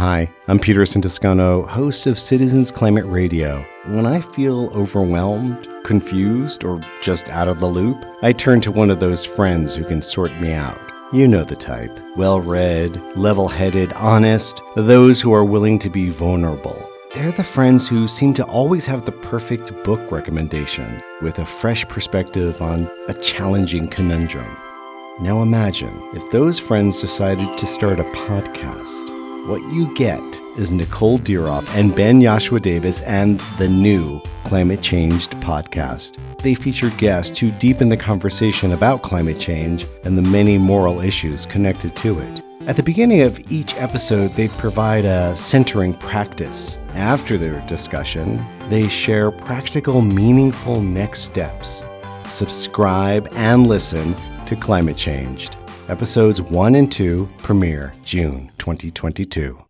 Hi, I'm Peterson Toscano, host of Citizens Climate Radio. When I feel overwhelmed, confused, or just out of the loop, I turn to one of those friends who can sort me out. You know the type well read, level headed, honest, those who are willing to be vulnerable. They're the friends who seem to always have the perfect book recommendation with a fresh perspective on a challenging conundrum. Now imagine if those friends decided to start a podcast. What you get is Nicole Diroff and Ben Yosua-Davis and the new Climate Changed podcast. They feature guests who deepen the conversation about climate change and the many moral issues connected to it. At the beginning of each episode, they provide a centering practice. After their discussion, they share practical, meaningful next steps. Subscribe and listen to Climate Changed. Episodes 1 and 2 premiere June 2022.